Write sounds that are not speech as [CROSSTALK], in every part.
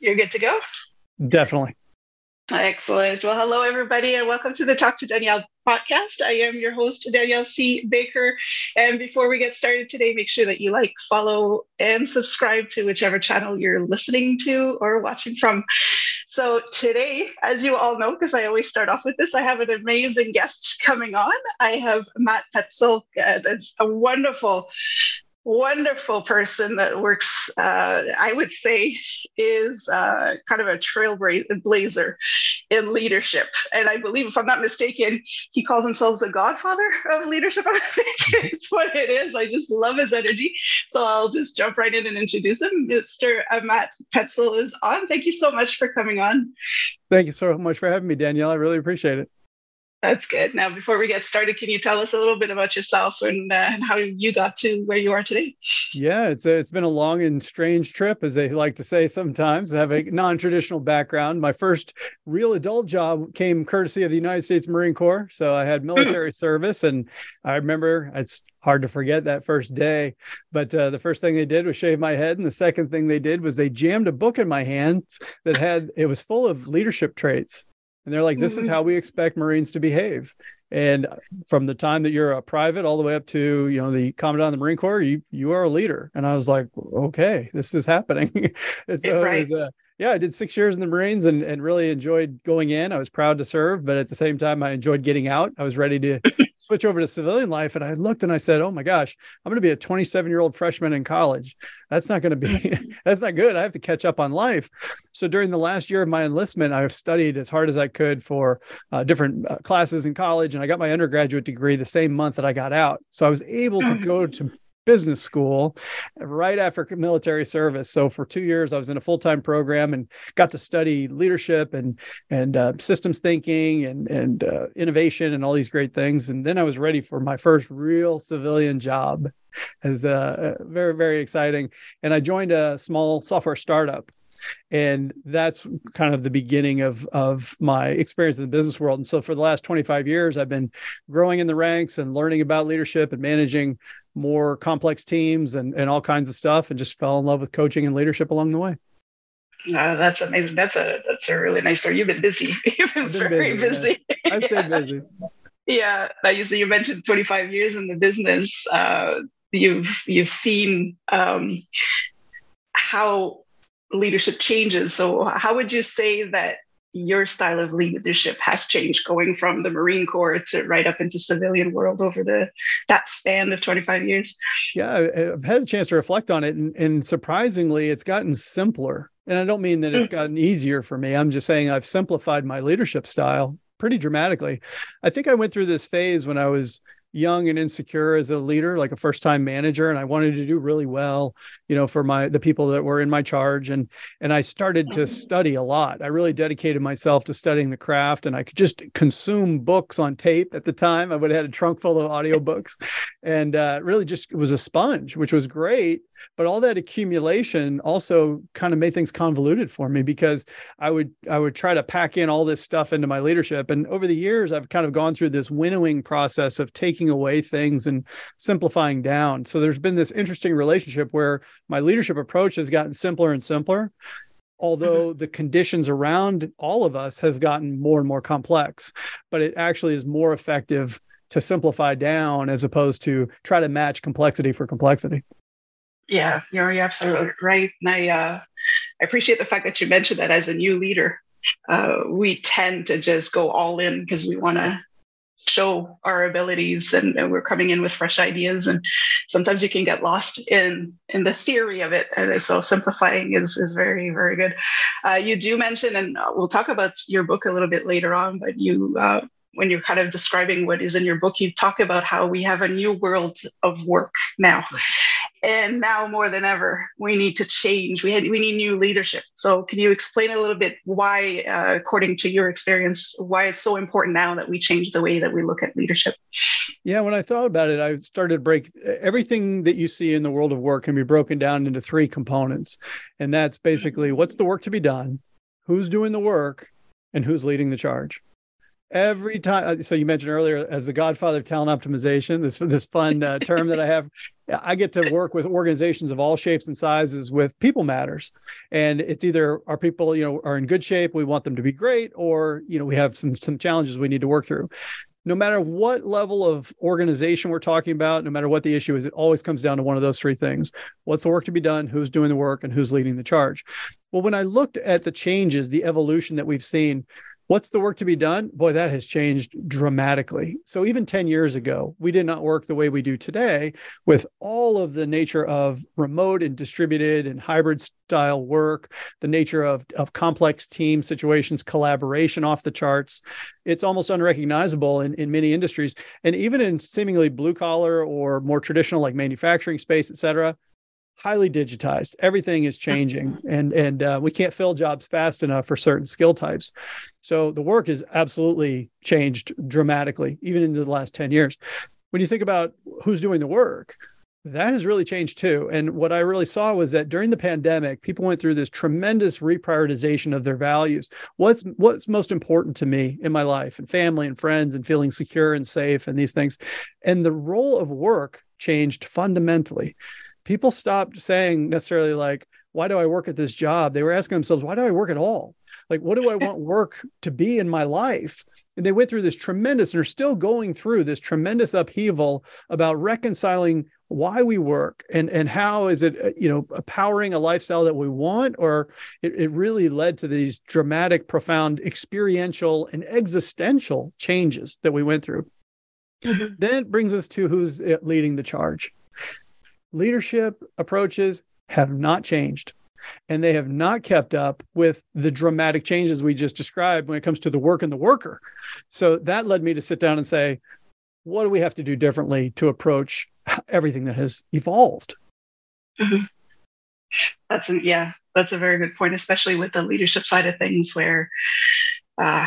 You're good to go? Definitely. Excellent. Well, hello, everybody, and welcome to the Talk to Danielle podcast. I am your host, Danielle C. Baker. And before we get started today, make sure that you like, follow, and subscribe to whichever channel you're listening to or watching from. So, today, as you all know, because I always start off with this, I have an amazing guest coming on. I have Matt Poepsel. Uh, that's a wonderful wonderful person that works, uh, I would say, is uh, kind of a trailblazer in leadership. And I believe, if I'm not mistaken, he calls himself the godfather of leadership. [LAUGHS] I think it's what it is. I just love his energy. So I'll just jump right in and introduce him. Mr. Matt Poepsel is on. Thank you so much for coming on. Thank you so much for having me, Danielle. I really appreciate it. That's good. Now, before we get started, can you tell us a little bit about yourself and, uh, and how you got to where you are today? Yeah, it's a, it's been a long and strange trip, as they like to say sometimes. I have a non-traditional background. My first real adult job came courtesy of the United States Marine Corps, so I had military service, and I remember it's hard to forget that first day. But uh, the first thing they did was shave my head, and the second thing they did was they jammed a book in my hands that had it was full of leadership traits and they're like, this is mm-hmm. how we expect Marines to behave. And from the time that you're a private all the way up to, you know, the commandant of the Marine Corps, you you are a leader. And I was like, okay, this is happening. [LAUGHS] so right. uh, yeah, I did six years in the Marines and, and really enjoyed going in. I was proud to serve, but at the same time, I enjoyed getting out. I was ready to [LAUGHS] switch over to civilian life. And I looked and I said, oh my gosh, I'm going to be a 27 year old freshman in college. That's not going to be, [LAUGHS] [LAUGHS] that's not good. I have to catch up on life. So during the last year of my enlistment, I've studied as hard as I could for uh, different uh, classes in college. And I got my undergraduate degree the same month that I got out. So I was able to go to business school right after military service. So for two years, I was in a full time program and got to study leadership and and uh, systems thinking and and uh, innovation and all these great things. And then I was ready for my first real civilian job, as uh, very very exciting. And I joined a small software startup and that's kind of the beginning of of my experience in the business world and so for the last 25 years i've been growing in the ranks and learning about leadership and managing more complex teams and, and all kinds of stuff and just fell in love with coaching and leadership along the way. Uh, that's amazing. That's a that's a really nice story. You've been busy. [LAUGHS] You've been, been very busy. busy. Yeah. I stayed [LAUGHS] yeah. busy. Yeah. Now you, you mentioned 25 years in the business. Uh, you've you've seen um, how leadership changes. So how would you say that your style of leadership has changed going from the marine corps to right up into civilian world over the that span of 25 years? Yeah i've had a chance to reflect on it and, and surprisingly it's gotten simpler. And i don't mean that it's mm. gotten easier for me. I'm just saying i've simplified my leadership style pretty dramatically. I think i went through this phase when i was young and insecure as a leader, like a first time manager, and I wanted to do really well, you know, for my the people that were in my charge. And and I started to study a lot. I really dedicated myself to studying the craft, and I could just consume books on tape at the time. I would have had a trunk full of audiobooks and uh, really just was a sponge, which was great. But all that accumulation also kind of made things convoluted for me because I would I would try to pack in all this stuff into my leadership. And over the years, I've kind of gone through this winnowing process of taking away things and simplifying down. So there's been this interesting relationship where my leadership approach has gotten simpler and simpler although [LAUGHS] the conditions around all of us has gotten more and more complex but it actually is more effective to simplify down as opposed to try to match complexity for complexity yeah, you're, absolutely right. And I, uh, I appreciate the fact that you mentioned that as a new leader, uh, we tend to just go all in because we want to show our abilities and, and, we're coming in with fresh ideas. And sometimes you can get lost in in the theory of it. And so simplifying is is very very good. Uh, you do mention and we'll talk about your book a little bit later on but you uh, when you're kind of describing what is in your book you talk about how we have a new world of work now and now more than ever we need to change. We had we need new leadership. So can you explain a little bit why uh, according to your experience why it's so important now that we change the way that we look at leadership? Yeah when i thought about it i started break everything that you see in the world of work can be broken down into three components. And that's basically what's the work to be done who's doing the work and who's leading the charge every time uh, so you mentioned earlier as the godfather of talent optimization this this fun uh, term that i have i get to work with organizations of all shapes and sizes with people matters and it's either our people you know are in good shape we want them to be great or you know we have some some challenges we need to work through no matter what level of organization we're talking about, no matter what the issue is, it always comes down to one of those three things. What's the work to be done? Who's doing the work? And who's leading the charge? Well, when I looked at the changes, the evolution that we've seen, What's the work to be done? Boy, that has changed dramatically. So, even 10 years ago, we did not work the way we do today with all of the nature of remote and distributed and hybrid style work, the nature of, of complex team situations, collaboration off the charts. It's almost unrecognizable in, in many industries. And even in seemingly blue collar or more traditional, like manufacturing space, et cetera, highly digitized. Everything is changing, [LAUGHS] and and uh, we can't fill jobs fast enough for certain skill types. So the work has absolutely changed dramatically, even into the last ten years. When you think about who's doing the work, that has really changed too. And what I really saw was that during the pandemic, people went through this tremendous reprioritization of their values. What's what's most important to me in my life and family and friends and feeling secure and safe and these things. And the role of work changed fundamentally people stopped saying necessarily like why do i work at this job? They were asking themselves why do i work at all? Like what do i want work to be in my life? And they went through this tremendous and are still going through this tremendous upheaval about reconciling why we work and and how is it uh, you know powering a lifestyle that we want or it, it really led to these dramatic profound experiential and existential changes that we went through. Mm-hmm. then it brings us to who's uh, leading the charge leadership approaches have not changed and they have not kept up with the dramatic changes we just described when it comes to the work and the worker. So that led me to sit down and say, what do we have to do differently to approach everything that has evolved? Mm-hmm. That's a, yeah, that's a very good point, especially with the leadership side of things, where, uh,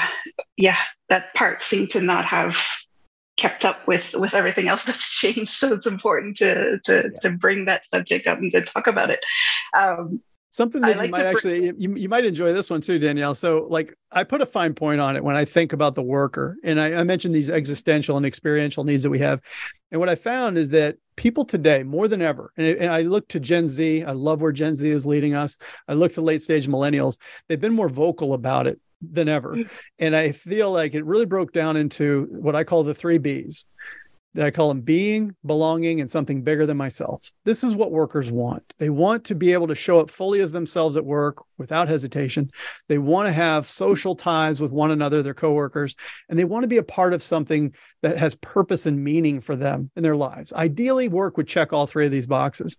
yeah, that part seemed to not have kept up with with everything else [LAUGHS] that's changed. So it's important to to yeah. to bring that subject up and to talk about it. Um, something that like you might actually you, you might enjoy this one too danielle. So like i put a fine point on it when i think about the worker and I, I mentioned these existential and experiential needs that we have. And what i found is that people today more than ever and, and i look to gen z i love where gen z is leading us. I look to late stage millennials. They've been more vocal about it than ever. Mm. And I feel like it really broke down into what I call the three B's. That I call them being, belonging, and something bigger than myself. This is what workers want. They want to be able to show up fully as themselves at work without hesitation. They want to have social ties with one another, their coworkers, and they want to be a part of something that has purpose and meaning for them in their lives. Ideally, work would check all three of these boxes.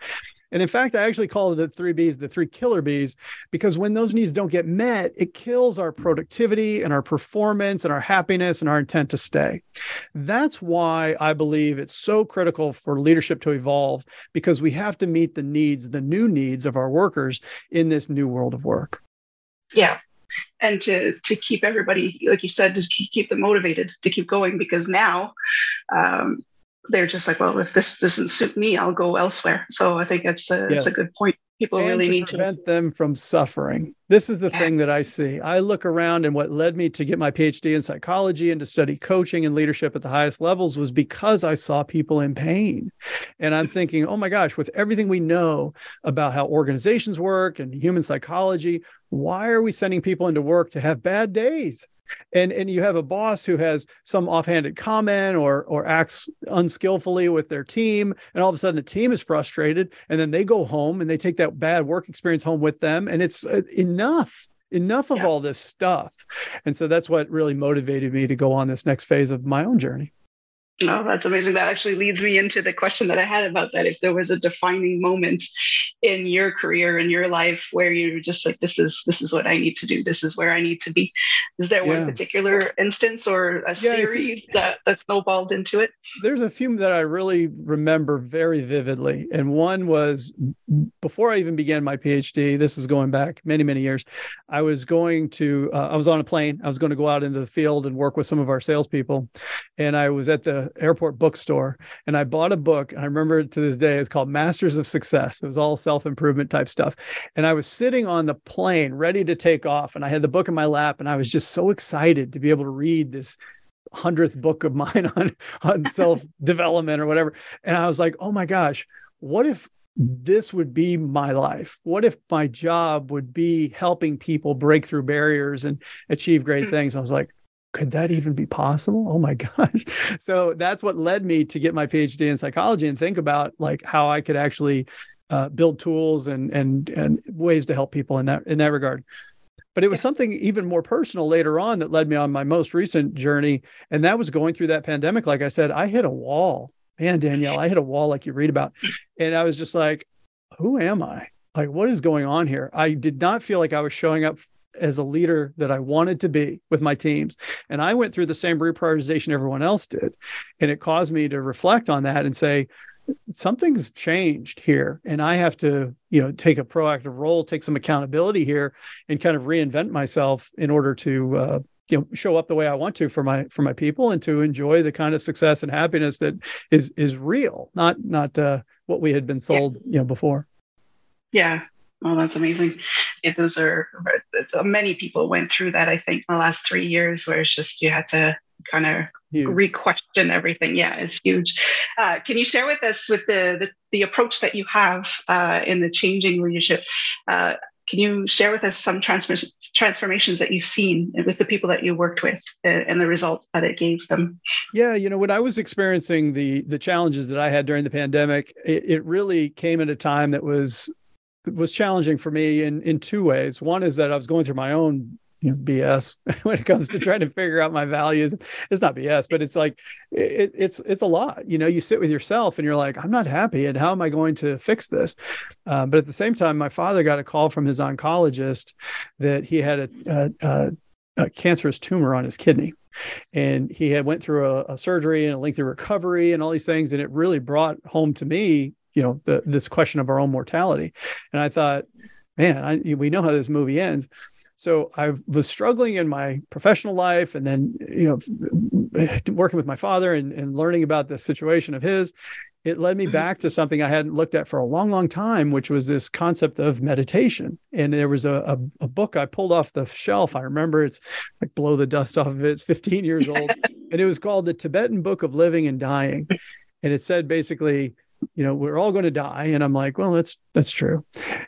And in fact, I actually call the three B's, the three killer bees, because when those needs don't get met, it kills our productivity and our performance and our happiness and our intent to stay. That's why I believe it's so critical for leadership to evolve because we have to meet the needs, the new needs of our workers in this new world of work. Yeah, and to to keep everybody like you said to keep them motivated to keep going because now um, they're just like, well, if this doesn't suit me, I'll go elsewhere. So I think that's a, yes. that's a good point. People and really to need prevent to prevent them from suffering. This is the yeah. thing that I see. I look around, and what led me to get my PhD in psychology and to study coaching and leadership at the highest levels was because I saw people in pain. And I'm thinking, oh my gosh, with everything we know about how organizations work and human psychology, why are we sending people into work to have bad days? And and you have a boss who has some offhanded comment or or acts unskillfully with their team and all of a sudden the team is frustrated and then they go home and they take that bad work experience home with them and it's uh, enough enough of yeah. all this stuff and so that's what really motivated me to go on this next phase of my own journey Oh, that's amazing. That actually leads me into the question that I had about that. If there was a defining moment in your career in your life where you just like, this is this is what I need to do. This is where I need to be. Is there yeah. one particular instance or a yeah, series that that snowballed into it? There's a few that I really remember very vividly, and one was before I even began my PhD. This is going back many many years. I was going to uh, I was on a plane. I was going to go out into the field and work with some of our salespeople, and I was at the airport bookstore and I bought a book. I remember it to this day. It's called Masters of Success. It was all self improvement type stuff. And I was sitting on the plane ready to take off, and I had the book in my lap, and I was just so excited to be able to read this hundredth book of [LAUGHS] mine on on [LAUGHS] self development or whatever. And I was like, oh my gosh, what if this would be my life? What if my job would be helping people break through barriers and achieve great mm-hmm. things? I was like, could that even be possible? Oh my [LAUGHS] gosh. So that's what led me to get my PhD in psychology and think about like how I could actually uh, build tools and and and ways to help people in that in that regard. But it was something even more personal later on that led me on my most recent journey, and that was going through that pandemic. Like I said, I hit a wall, man, Danielle. I hit a wall like you read about, and I was just like, "Who am I? Like, what is going on here?" I did not feel like I was showing up as a leader that I wanted to be with my teams. And I went through the same reprioritization everyone else did. And it caused me to reflect on that and say, something's changed here and i have to you know take a proactive role take some accountability here and kind of reinvent myself in order to uh, you know show up the way i want to for my for my people and to enjoy the kind of success and happiness that is is real not not uh, what we had been sold yeah. you know before yeah Oh, that's amazing. Yeah, those are many people went through that. I think in the last three years, where it's just you had to kind of re-question everything. Yeah, it's huge. Uh, can you share with us with the the, the approach that you have uh, in the changing leadership? Uh, can you share with us some transform- transformations that you've seen with the people that you worked with uh, and the results that it gave them? Yeah, you know, when I was experiencing the the challenges that I had during the pandemic, it, it really came at a time that was was challenging for me in in two ways. One is that I was going through my own you know, BS [LAUGHS] when it comes to trying to figure out my values. It's not BS, but it's like it, it's it's a lot. You know, you sit with yourself and you're like, I'm not happy, and how am I going to fix this? Uh, but at the same time, my father got a call from his oncologist that he had a, a, a, a cancerous tumor on his kidney and he had went through a, a, surgery and a lengthy recovery and all these things and it really brought home to me you know the, this question of our own mortality and i thought man I, we know how this movie ends so i was struggling in my professional life and then you know working with my father and, and learning about the situation of his it led me back to something I hadn't looked at for a long, long time, which was this concept of meditation. And there was a, a, a, book I pulled off the shelf. I remember it's like blow the dust off of it. It's 15 years old. [LAUGHS] and it was called The Tibetan Book of Living and Dying. And it said basically, you know we're all going to die and i'm like well that's that's true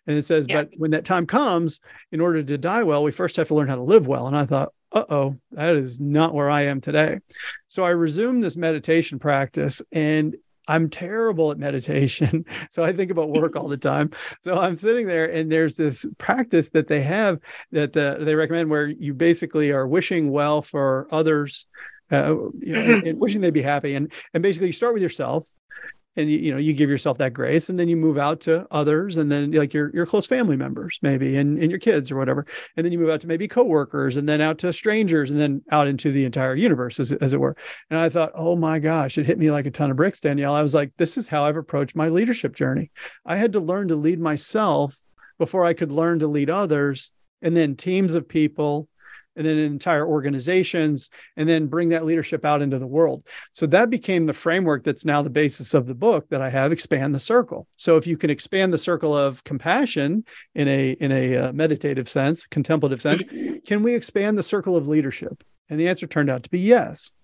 and it says yeah. but when that time comes in order to die well we first have to learn how to live well and i thought uh-oh that is not where i am today so i resumed this meditation practice and I'm terrible at meditation. [LAUGHS] So I think about work all the time. So I'm sitting there and there's this practice that they have that uh, they recommend where you basically are wishing well for others uh, you know, and, and, wishing they'd be happy. And and basically, you start with yourself, and you, you know you give yourself that grace and then you move out to others and then like your your close family members maybe and, and your kids or whatever and then you move out to maybe coworkers and then out to strangers and then out into the entire universe as, as it were. And i thought oh my gosh it hit me like a ton of bricks danielle. I was like this is how i've approached my leadership journey. I had to learn to lead myself before i could learn to lead others and then teams of people and then entire organizations, and then bring that leadership out into the world. So that became the framework that's now the basis of the book that I have, Expand the Circle. So if you can expand the circle of compassion in a in a uh, meditative sense, contemplative sense, can we expand the circle of leadership? And the answer turned out to be yes.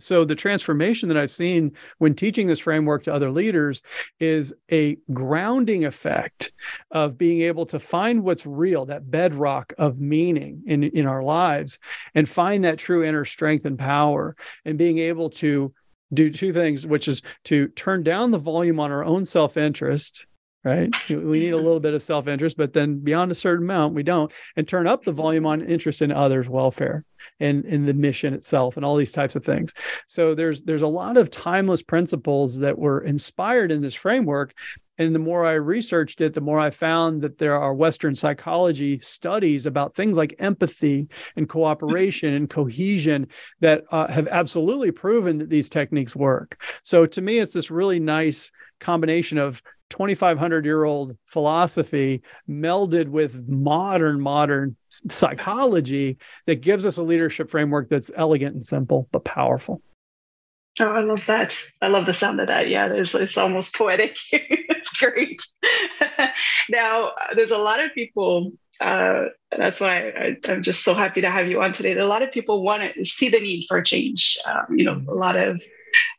So the transformation that I've seen when teaching this framework to other leaders is a grounding effect of being able to find what's real, that bedrock of meaning in, in our lives, and find that true inner strength and power, and being able to do two things, which is to turn down the volume on our own self interest right? We need a little bit of self interest, but then beyond a certain amount, we don't, and turn up the volume on interest in others' welfare and in the mission itself and all these types of things. So there's there's a lot of timeless principles that were inspired in this framework. And the more I researched it, the more I found that there are Western psychology studies about things like empathy and cooperation and cohesion that uh, have absolutely proven that these techniques work. So to me, it's this really nice combination of 2500 year old philosophy melded with modern modern psychology that gives us a leadership framework that's elegant and simple but powerful Oh, I love that. I love the sound of that. Yeah, it's, it's almost poetic. [LAUGHS] it's great. [LAUGHS] now, there's a lot of people uh, that's why I, am just so happy to have you on today. A lot of people want to see the need for change. Um, you know, a lot of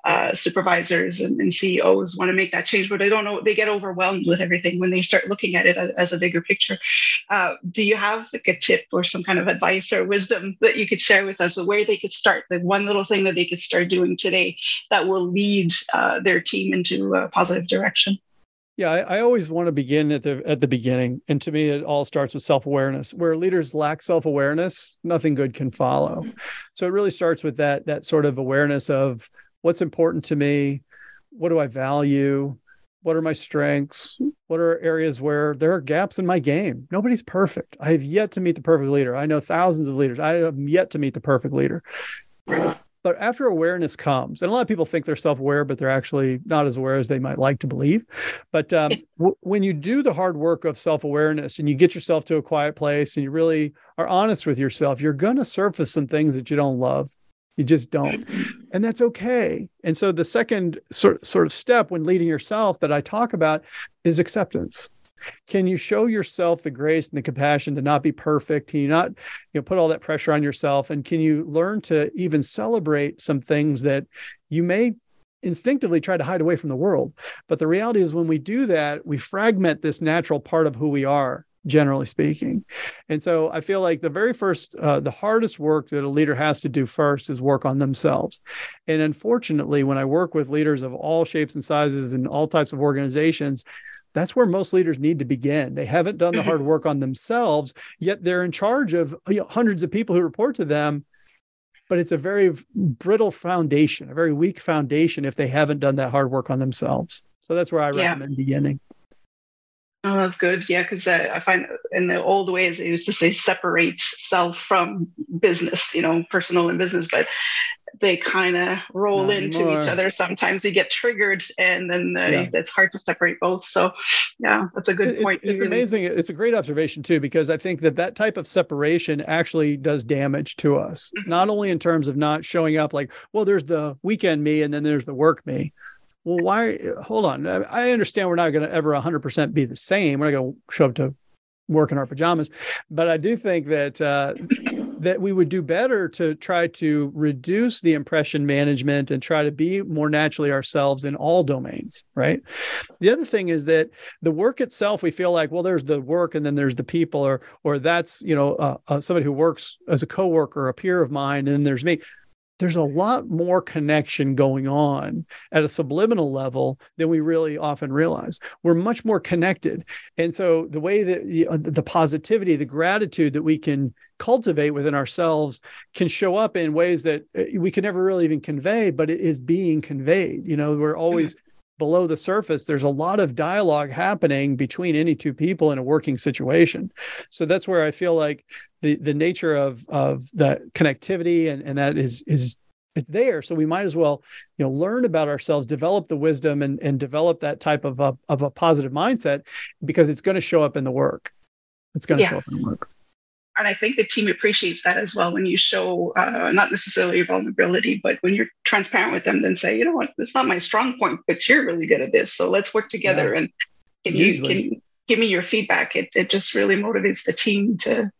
uh, supervisors and, and, CEOs want to make that change, but they don't know. They get overwhelmed with everything when they start looking at it as, as a bigger picture. Uh, do you have like a tip or some kind of advice or wisdom that you could share with us, where they could start? The one little thing that they could start doing today that will lead uh, their team into a positive direction. Yeah, I, I, always want to begin at the at the beginning, and to me, it all starts with self awareness. Where leaders lack self awareness, nothing good can follow. So it really starts with that that sort of awareness of what's important to me, what do I value, what are my strengths, what are areas where there are gaps in my game. Nobody's perfect. I have yet to meet the perfect leader. I know thousands of leaders. I have yet to meet the perfect leader. But after awareness comes, and a lot of people think they're self aware, but they're actually not as aware as they might like to believe. But um, [LAUGHS] w- when you do the hard work of self awareness and you get yourself to a quiet place and you really are honest with yourself, you're going to surface some things that you don't love. You just don't. And that's okay. And so the second sort, sort of step when leading yourself that I talk about is acceptance. Can you show yourself the grace and the compassion to not be perfect? Can you not, you know, put all that pressure on yourself? And can you learn to even celebrate some things that you may instinctively try to hide away from the world? But the reality is when we do that, we fragment this natural part of who we are generally speaking. And so I feel like the very first, uh, the hardest work that a leader has to do first is work on themselves. And unfortunately, when I work with leaders of all shapes and sizes and all types of organizations, that's where most leaders need to begin. They haven't done the mm-hmm. hard work on themselves, yet they're in charge of you know, hundreds of people who report to them. But it's a very brittle foundation, a very weak foundation if they haven't done that hard work on themselves. So that's where I recommend yeah. beginning. Oh, that's good. Yeah, because uh, I find in the old ways they used to say separate self from business, you know, personal and business, but they kind of roll Not into anymore. each other. Sometimes you get triggered, and then uh, yeah. it's hard to separate both. So, yeah, that's a good point. It's, it's really... amazing. It's a great observation too, because I think that that type of separation actually does damage to us. Mm-hmm. Not only in terms of not showing up, like, well, there's the weekend me, and then there's the work me well, why? Hold on. I understand we're not going to ever 100% be the same. We're not going to show up to work in our pajamas, but I do think that uh, that we would do better to try to reduce the impression management and try to be more naturally ourselves in all domains. Right. The other thing is that the work itself, we feel like, well, there's the work and then there's the people, or or that's you know uh, uh, somebody who works as a coworker, a peer of mine, and then there's me there's a lot more connection going on at a subliminal level than we really often realize. We're much more connected. And so the way that the, the positivity, the gratitude that we can cultivate within ourselves can show up in ways that uh, we can never really even convey, but it is being conveyed. You know, we're always below the surface, there's a lot of dialogue happening between any two people in a working situation. So that's where I feel like the the nature of of that connectivity and, and that is is it's there. So we might as well, you know, learn about ourselves, develop the wisdom and, and develop that type of a, of a positive mindset because it's going to show up in the work. It's going to yeah. show up in the work and I think the team appreciates that as well when you show uh, not necessarily vulnerability, but when you're transparent with them, then say, you know what, it's not my strong point, but you're really good at this, so let's work together. Yeah. And can Usually. you can give me your feedback? It it just really motivates the team to.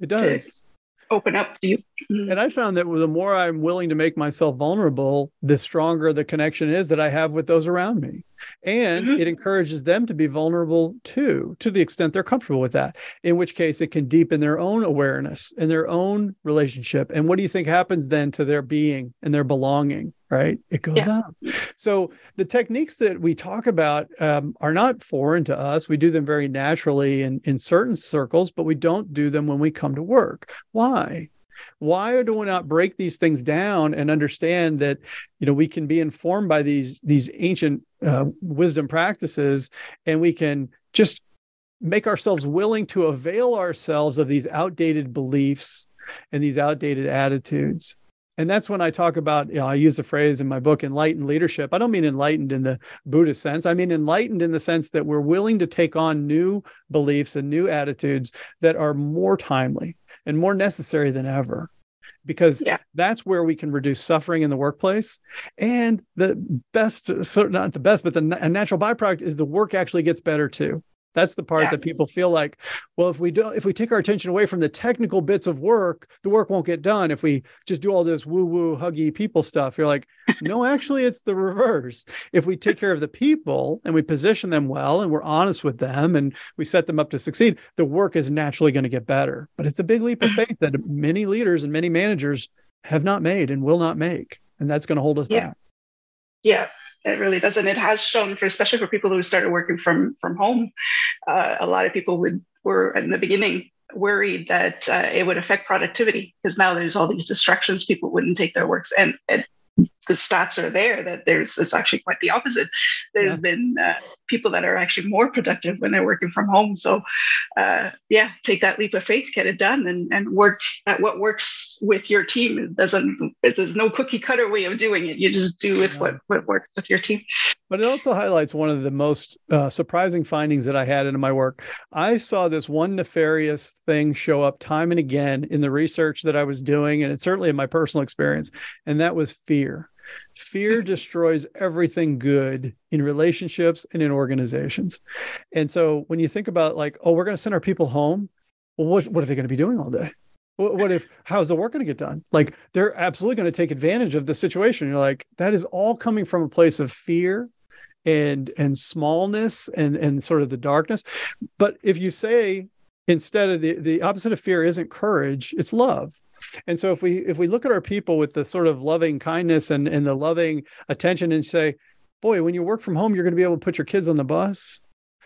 It does. To open up to you. Mm-hmm. And I found that the more I'm willing to make myself vulnerable, the stronger the connection is that I have with those around me. And mm-hmm. it encourages them to be vulnerable too, to the extent they're comfortable with that, in which case it can deepen their own awareness and their own relationship. And what do you think happens then to their being and their belonging? Right? It goes yeah. up. So the techniques that we talk about um, are not foreign to us. We do them very naturally in, in certain circles, but we don't do them when we come to work. Why? Why do we not break these things down and understand that you know we can be informed by these these ancient uh, wisdom practices and we can just make ourselves willing to avail ourselves of these outdated beliefs and these outdated attitudes and that's when I talk about, you know, I use the phrase in my book, enlightened leadership. I don't mean enlightened in the Buddhist sense. I mean enlightened in the sense that we're willing to take on new beliefs and new attitudes that are more timely, and more necessary than ever because yeah. that's where we can reduce suffering in the workplace. And the best, so not the best, but the a natural byproduct is the work actually gets better too. That's the part yeah. that people feel like, well, if we do if we take our attention away from the technical bits of work, the work won't get done. If we just do all this woo-woo huggy people stuff, you're like, no, actually it's the reverse. If we take care of the people and we position them well and we're honest with them and we set them up to succeed, the work is naturally going to get better. But it's a big leap of mm-hmm. faith that many leaders and many managers have not made and will not make. And that's going to hold us yeah. back. Yeah, it really does, and it has shown for especially for people who started working from from home. Uh, a lot of people would were in the beginning worried that uh, it would affect productivity because now there's all these distractions. People wouldn't take their works, and, and the stats are there that there's it's actually quite the opposite. There's yeah. been uh, people that are actually more productive when they're working from home. So, uh, yeah, take that leap of faith, get it done, and and work at what works with your team. It doesn't. There's no cookie cutter way of doing it. You just do with yeah. what what works with your team. But it also highlights one of the most uh, surprising findings that I had in my work. I saw this one nefarious thing show up time and again in the research that I was doing, and it's certainly in my personal experience, and that was fear. Fear [LAUGHS] destroys everything good in relationships and in organizations. And so when you think about like, oh, we're going to send our people home, well, what, what are they going to be doing all day? What if how's the work going to get done? Like they're absolutely going to take advantage of the situation. You're like, that is all coming from a place of fear and and smallness and and sort of the darkness. But if you say instead of the the opposite of fear isn't courage, it's love and so if we if we look at our people with the sort of loving kindness and and the loving attention and say boy when you work from home you're going to be able to put your kids on the bus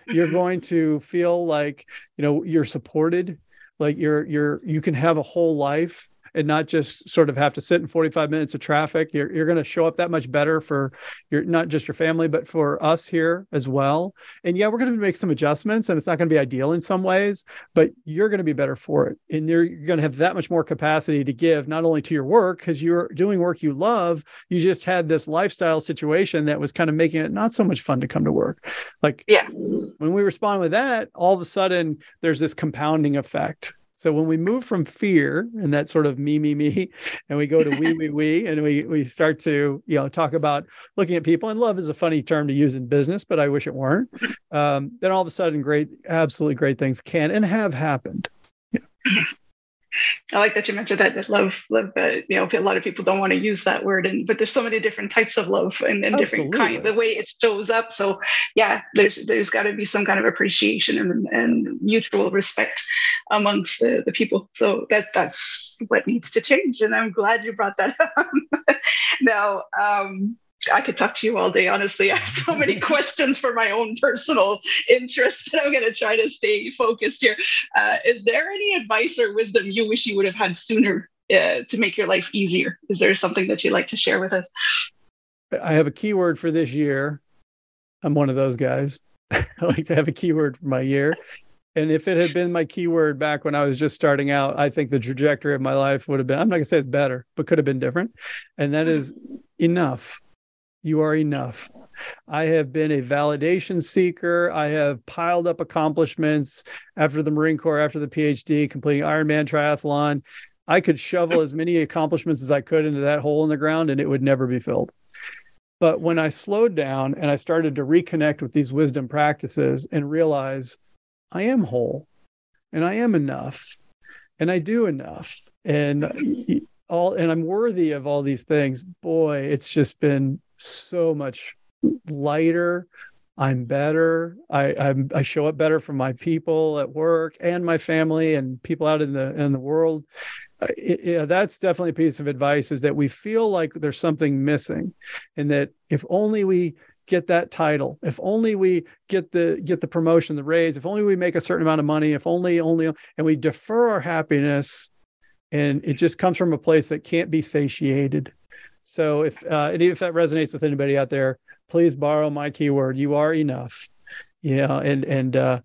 you're mm-hmm. going to feel like you know you're supported like you're you're you can have a whole life and not just sort of have to sit in 45 minutes of traffic. You're, you're going to show up that much better for your not just your family, but for us here as well. And yeah, we're going to make some adjustments and it's not going to be ideal in some ways, but you're going to be better for it. And you're, you're going to have that much more capacity to give not only to your work, because you're doing work you love, you just had this lifestyle situation that was kind of making it not so much fun to come to work. Like, yeah, when we respond with that, all of a sudden there's this compounding effect so when we move from fear and that sort of me, me, me, [LAUGHS] and we go to we, we, we, and we we start to you know talk about looking at people, and love is a funny term to use in business, but I wish it weren't. Um, then all of a sudden, great, absolutely great things can and have happened. Yeah. I like that you mentioned that, that love, love. Uh, you know, a lot of people don't want to use that word, and but there's so many different types of love and, and different kind, the way it shows up. So yeah, there's there's got to be some kind of appreciation and, and mutual respect amongst the, the people. So that that's what needs to change, and I'm glad you brought that [LAUGHS] up. now, um, I could talk to you all day, honestly. I have so many [LAUGHS] questions for my own personal interest that I'm going to try to stay focused here. Uh, is there any advice or wisdom you wish you would have had sooner uh, to make your life easier? Is there something that you'd like to share with us? I have a keyword for this year. I'm one of those guys. [LAUGHS] I like to have a keyword for my year. And if it had been my keyword back when I was just starting out, I think the trajectory of my life would have been, I'm not going to say it's better, but could have been different. And that is enough you are enough. I have been a validation seeker. I have piled up accomplishments after the Marine Corps, after the PhD, completing Ironman triathlon. I could shovel as many accomplishments as I could into that hole in the ground and it would never be filled. But when I slowed down and I started to reconnect with these wisdom practices and realize I am whole and I am enough and I do enough and all and I'm worthy of all these things, boy, it's just been so much lighter. I'm better. I I'm, i show up better for my people at work and my family and people out in the in the world. Uh, it, that's definitely a piece of advice is that we feel like there's something missing, and that if only we get that title, if only we get the get the promotion, the raise, if only we make a certain amount of money, if only only and we defer our happiness, and it just comes from a place that can't be satiated so if uh, if that resonates with anybody out there, please borrow my keyword. You are enough. Yeah, and and uh,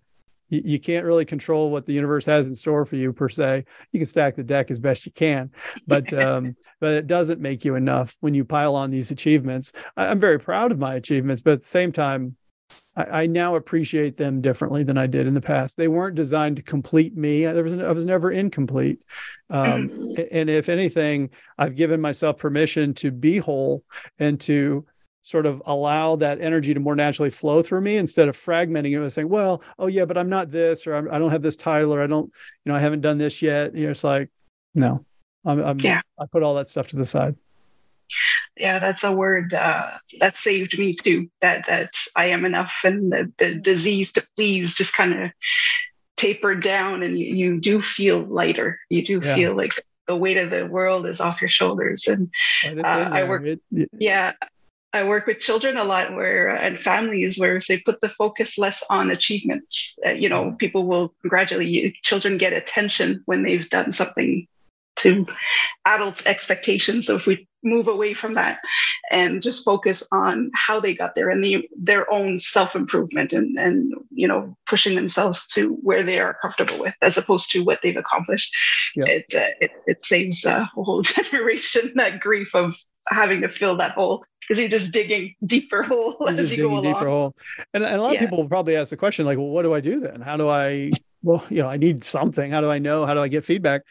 you, you can't really control what the universe has in store for you per se. You can stack the deck as best you can, but [LAUGHS] um, but it doesn't make you enough when you pile on these achievements. I, I'm very proud of my achievements, but at the same time, I, I, now appreciate them differently than I did in the past. They weren't designed to complete me. There was, I was never incomplete. Um, mm-hmm. and if anything, I've given myself permission to be whole and to sort of allow that energy to more naturally flow through me instead of fragmenting it and saying, well, oh yeah, but I'm not this, or I'm, I do not have this title, or I don't, you know, I haven't done this yet. You know, it's like, no, I'm, I'm yeah. I put all that stuff to the side. Yeah, that's a word uh, that saved me too. That that I am enough, and the, the disease to please just kind of tapered down, and you, you do feel lighter. You do yeah. feel like the weight of the world is off your shoulders. And uh, I work, it, yeah, I work with children a lot where and families where they put the focus less on achievements. Uh, you know, people will congratulate you. Children get attention when they've done something to adults' expectations. So if we move away from that and just focus on how they got there and the, their own self-improvement and, and you know pushing themselves to where they are comfortable with as opposed to what they've accomplished yeah. it, uh, it, it saves a whole [LAUGHS] generation that grief of having to fill that hole because you're just digging deeper [LAUGHS] hole you're as you go along. Deeper hole. And, and a lot yeah. of people will probably ask the question like, well, what do I do then? How do I well, you know, I need something. How do I know? How do I get feedback?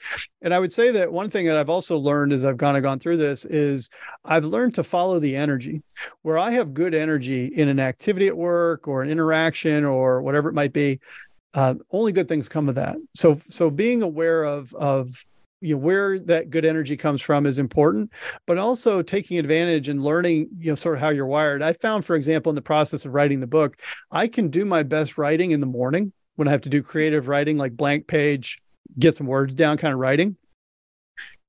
And I would say that one thing that I've also learned as I've kind of gone through this is I've learned to follow the energy. Where I have good energy in an activity at work or an interaction or whatever it might be, uh, only good things come of that. So, so being aware of of you know where that good energy comes from is important but also taking advantage and learning you know sort of how you're wired i found for example in the process of writing the book i can do my best writing in the morning when I have to do creative writing, like blank page, get some words down kind of writing.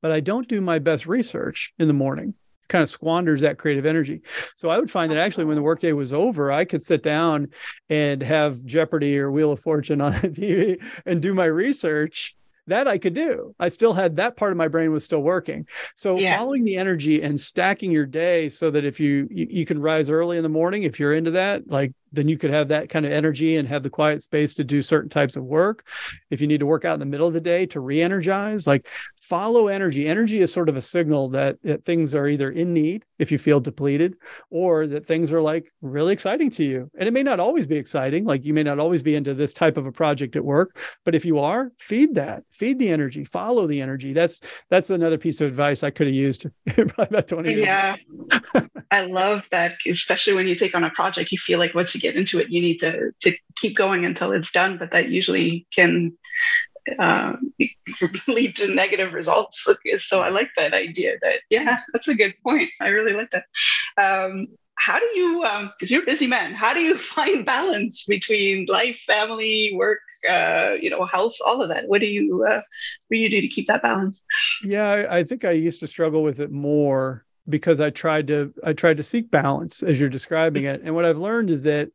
But I don't do my best research in the morning. It kind of squanders that creative energy. So I would find that actually when the workday was over, I could sit down and have Jeopardy or Wheel of Fortune on [LAUGHS] the TV and do my research that I could do. I still had that part of my brain was still working. So yeah. following the energy and stacking your day so that if you, you, you can rise early in the morning if you're into that, like then you could have that kind of energy and have the quiet space to do certain types of work. If you need to work out in the middle of the day to re-energize, like follow energy. Energy is sort of a signal that, that things are either in need if you feel depleted or that things are like really exciting to you. And it may not always be exciting. Like you may not always be into this type of a project at work, but if you are, feed that, feed the energy, follow the energy. That's, that's another piece of advice I could have used [LAUGHS] about 20 years Yeah. [LAUGHS] I love that, especially when you take on a project, you feel like once you get into it, you need to, to keep going until it's done, but that usually can uh, [LAUGHS] lead to negative results. So I like that idea that, yeah, that's a good point. I really like that. Um, how do you, because um, you're a busy man, how do you [LAUGHS] find balance between life, family, work, uh, you know, health, all of that? What do you, uh, what do you do to keep that balance? Yeah, I think I used to struggle with it more because I tried to, I tried to seek balance as you're describing it. And what I've learned is that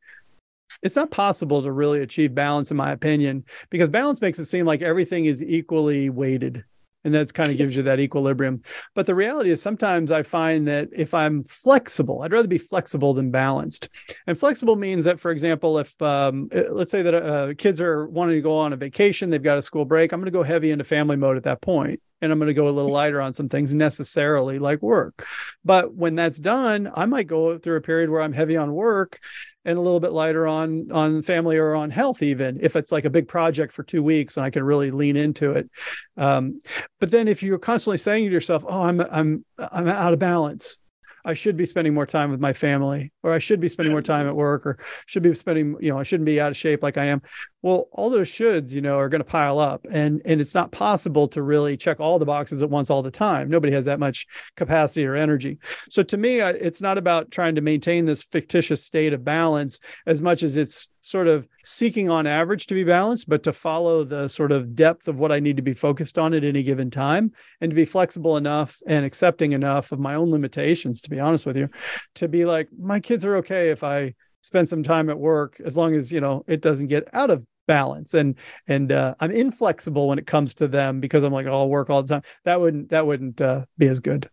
it's not possible to really achieve balance in my opinion because balance makes it seem like everything is equally weighted and that's kind of gives you that equilibrium. But the reality is sometimes i find that if i'm flexible i'd rather be flexible than balanced. And flexible means that for example if um, eh, let's say that uh, kids are wanting to go on a vacation they've got a school break i'm going to go heavy into family mode at that point and i'm going to go a little lighter on some things necessarily like work. But when that's done i might go through a period where i'm heavy on work and a little bit lighter on on family or on health even if it's like a big project for two weeks and i can really lean into it. Um, but then if you're constantly saying to yourself oh i'm i'm i'm out of balance I should be spending more time with my family, or I should be spending more time at work, or should be spending, you know, I shouldn't be out of shape like I am. Well, all those shoulds, you know, are going to pile up, and and it's not possible to really check all the boxes at once all the time. Nobody has that much capacity or energy. So to me, it's not about trying to maintain this fictitious state of balance as much as it's sort of seeking on average to be balanced, but to follow the sort of depth of what I need to be focused on at any given time and to be flexible enough and accepting enough of my own limitations, to be honest with you, to be like, my kids are okay if I spend some time at work as long as, you know, it doesn't get out of balance. And and uh, i'm inflexible when it comes to them because i'm like oh, i'll work all the time. That wouldn't that wouldn't uh, be as good.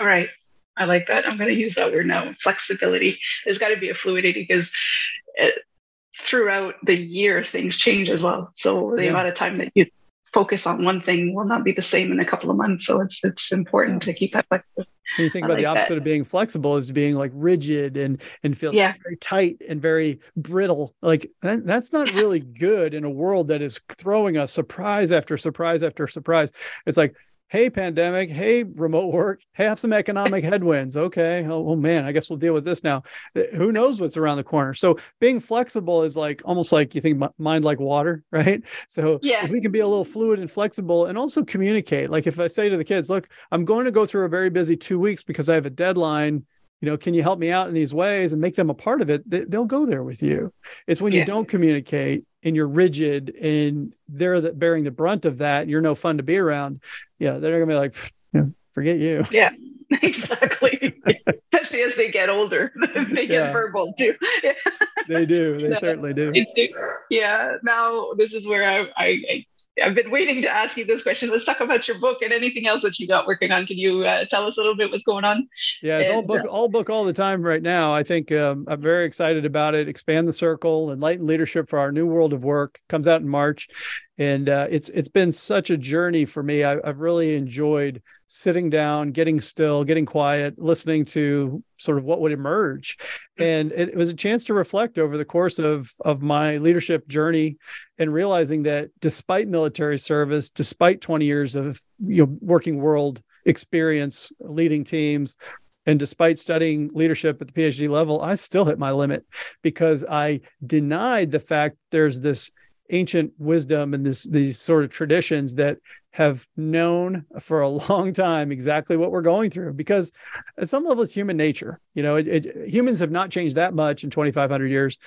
All right. I like that. I'm going to use that word now flexibility. There's got to be a fluidity because it, throughout the year things change as well. So the yeah. amount of time that you focus on one thing will not be the same in a couple of months. So it's it's important to keep that flexible. When you think about like the opposite that. of being flexible is being like rigid and and feels yeah. very tight and very brittle. Like that, that's not really good in a world that is throwing us surprise after surprise after surprise. It's like hey pandemic hey remote work have some economic [LAUGHS] headwinds. Okay. Oh, oh, man i guess we'll deal with this now. Uh, who knows what's around the corner? So being flexible is like almost like you think mind like water [LAUGHS] right? So yeah. if we can be a little fluid and flexible and also communicate like if i say to the kids look i'm going to go through a very busy two weeks because i have a deadline you know can you help me out in these ways and make them a part of it they'll go there with you. It's when yeah. you don't communicate and you're rigid and they're the, bearing the brunt of that you're no fun to be around yeah they're gonna be like forget you. [LAUGHS] Yeah exactly. [LAUGHS] Especially as they get older [LAUGHS] they get yeah. verbal too. They do they certainly do. Yeah now this is where I, I, I've been waiting to ask you this question. Let's talk about your book and anything else that you got working on. Can you uh, tell us a little bit what's going on? Yeah, it's and, all book, uh, all book all the time right now. I think um, I'm very excited about it. Expand the circle, enlighten leadership for our new world of work comes out in March, and uh, it's it's been such a journey for me. I, I've really enjoyed sitting down, getting still, getting quiet, listening to sort of what would emerge. And it was a chance to reflect over the course of, of my leadership journey and realizing that despite military service, despite 20 years of you know working world experience, leading teams, and despite studying leadership at the PhD level, I still hit my limit because I denied the fact there's this ancient wisdom and this these sort of traditions that have known for a [LAUGHS] long time exactly what we're going through. Because at some level it's human nature you know it, it, humans have not changed that much in 2500 years.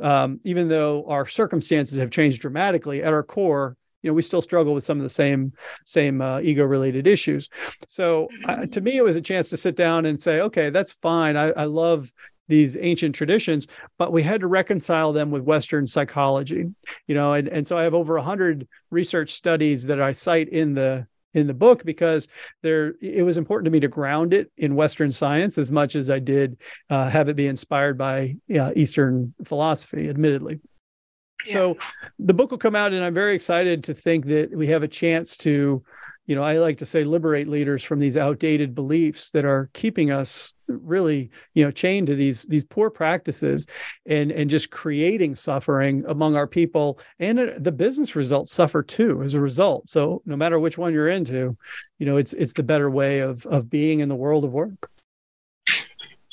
Um, even though our circumstances have changed dramatically at our core you know we still struggle with some of the same same uh, ego related issues. So uh, to me it was a chance to sit down and say okay that's fine. I, I love these ancient traditions, but we had to reconcile them with Western psychology, you know, and, and so I have over a hundred research studies that I cite in the in the book because there it was important to me to ground it in Western science as much as I did uh, have it be inspired by uh, Eastern philosophy, admittedly. Yeah. So the book will come out, and I'm very excited to think that we have a chance to you know, I like to say liberate leaders from these outdated beliefs that are keeping us really, you know, chained to these these poor practices and and just creating suffering among our people and the business results suffer too as a result. So no matter which one you're into, you know, it's it's the better way of of being in the world of work.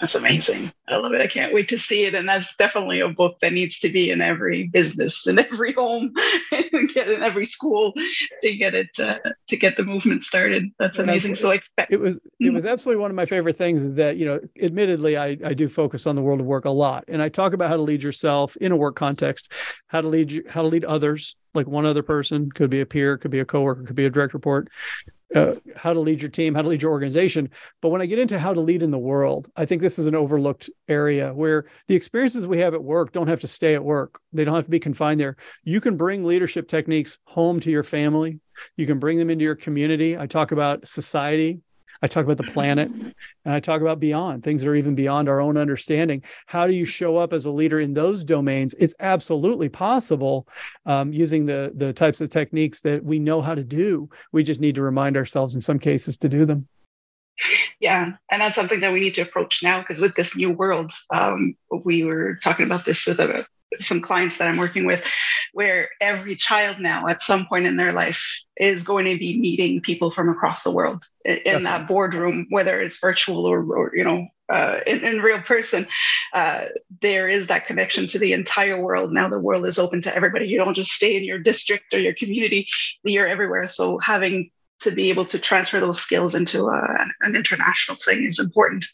That's amazing. I love it. I can't wait to see it. And that's definitely a book that needs to be in every business, in every home, [LAUGHS] and get in every school to get it uh, to get the movement started. That's amazing. So I expect it was it was absolutely one of my favorite things is that, you know, admittedly I, I do focus on the world of work a lot. And I talk about how to lead yourself in a work context, how to lead you, how to lead others, like one other person, could be a peer, could be a coworker, could be a direct report, uh, how to lead your team, how to lead your organization. But when I get into how to lead in the world, I think this is an overlooked area where the experiences we have at work don't have to stay at work. They don't have to be confined there. You can bring leadership techniques home to your family. You can bring them into your community. I talk about society, I talk about the planet and I talk about beyond things that are even beyond our own understanding. How do you show up as a leader in those domains? It's absolutely possible um, using the the types of techniques that we know how to do. We just need to remind ourselves in some cases to do them. Yeah, and that's something that we need to approach now because with this new world, um, we were talking about this with a, some clients that I'm working with, where every child now at some point in their life is going to be meeting people from across the world in Definitely. that boardroom, whether it's virtual or, or you know, uh, in, in, real person. Uh, there is that connection to the entire world. Now the world is open to everybody. You don't just stay in your district or your community, you're everywhere. So having to be able to transfer those skills into a, uh, an international thing is important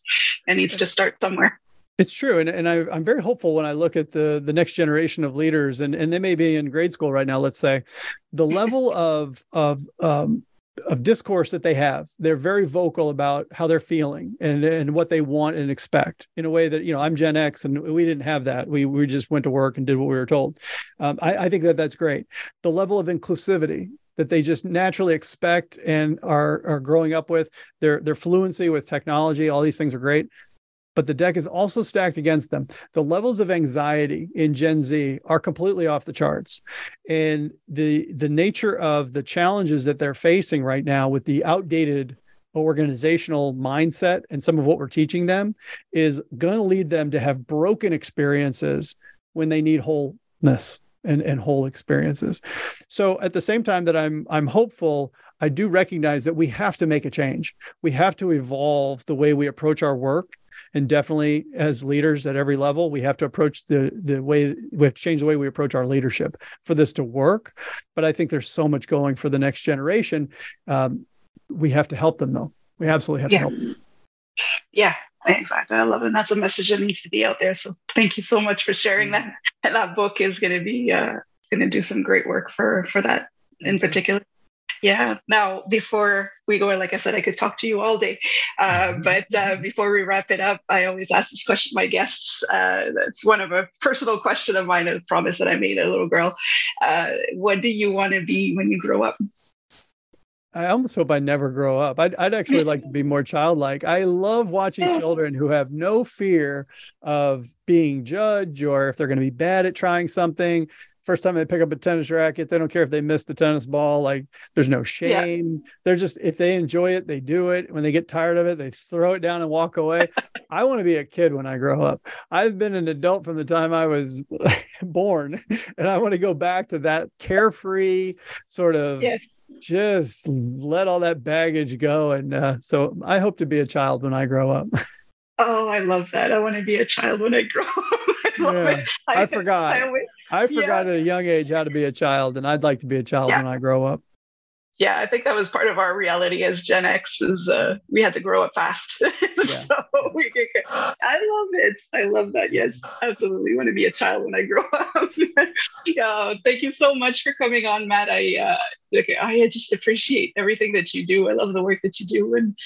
and needs to start somewhere. It's true, and and I, am very hopeful when I look at the the next generation of leaders, and and they may be in grade school right now. Let's say, the [LAUGHS] level of of um, of discourse that they have, they're very vocal about how they're feeling and and what they want and expect in a way that you know I'm Gen X and we didn't have that. We we just went to work and did what we were told. Um, I, I think that that's great. The level of inclusivity that they just naturally expect and are are growing up with their their fluency with technology all these things are great but the deck is also stacked against them. The levels of anxiety in Gen Z are completely off the charts. And the the nature of the challenges that they're facing right now with the outdated organizational mindset and some of what we're teaching them is going to lead them to have broken experiences when they need wholeness and, and whole experiences. So at the same time that I'm I'm hopeful, I do recognize that we have to make a change. We have to evolve the way we approach our work and definitely as leaders at every level we have to approach the the way we have to change the way we approach our leadership for this to work. But i think there's so much going for the next generation. Um, we have to help them though. We absolutely have yeah. to help them. yeah exactly. I love it. And that's a message that needs to be out there. So thank you so much for sharing that. And that book is going to be uh, going to do some great work for for that in particular yeah. Now, before we go, like I said, I could talk to you all day. Uh, [LAUGHS] but uh, before we wrap it up, I always ask this question to my guests. Uh, that's one of a personal question of mine, a promise that I made a little girl. Uh, what do you want to be when you grow up? I almost hope I never grow up. I'd, I'd actually like to be more childlike. I love watching [LAUGHS] children who have no fear of being judged or if they're going to be bad at trying something first time they pick up a tennis racket, they don't care if they miss the tennis ball. Like there's no shame. Yeah. They're just if they enjoy it, they do it. When they get tired of it, they throw it down and walk away. [LAUGHS] I want to be a kid when I grow up. I've been an adult from the time I was [LAUGHS] born, and I want to go back to that carefree sort of yes. just let all that baggage go. And uh, so I hope to be a child when I grow up. Oh, I love that. I want to be a child when I grow up. [LAUGHS] I yeah, I, I, forgot. I, always, I forgot yeah. at a young age how to be a child, and I'd like to be a child yeah. when I grow up. Yeah, I think that was part of our reality as Gen X is uh, we had to grow up fast. [LAUGHS] so we I love it. I love that. Yes, absolutely. Want to be a child when I grow [LAUGHS] up. yeah, thank you so much for coming on, Matt. I uh, I just appreciate everything that you do. I love the work that you do, and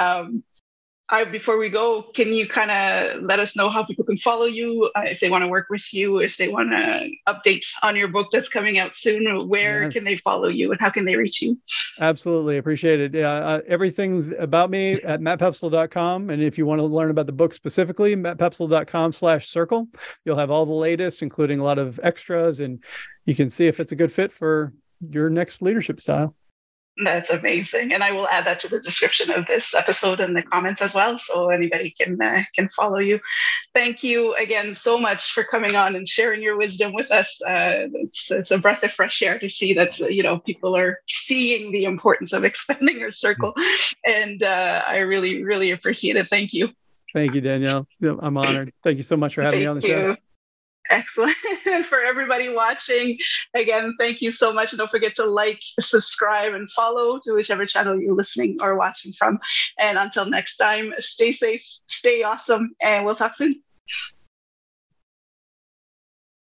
um, I, before we go, can you kind of let us know how people can follow you uh, if they want to work with you, if they want to update on your book that's coming out soon? Where yes. can they follow you and how can they reach you? Absolutely. Appreciate it. Yeah. Uh, everything about me at mattpoepsel.com. And if you want to learn about the book specifically, mattpoepsel.com slash circle, you'll have all the latest, including a lot of extras, and you can see if it's a good fit for your next leadership style. That's amazing, and I will add that to the description of this episode in the comments as well, so anybody can uh, can follow you. Thank you again so much for coming on and sharing your wisdom with us. Uh, it's it's a breath of fresh air to see that you know people are seeing the importance of [LAUGHS] expanding your circle, and uh, I really really appreciate it. Thank you. Thank you, Danielle. I'm honored. Thank you so much for having Thank me on the show. Excellent. [LAUGHS] For everybody watching, again, thank you so much. And don't forget to like, subscribe, and follow to whichever channel you're listening or watching from. And until next time, stay safe, stay awesome, and we'll talk soon.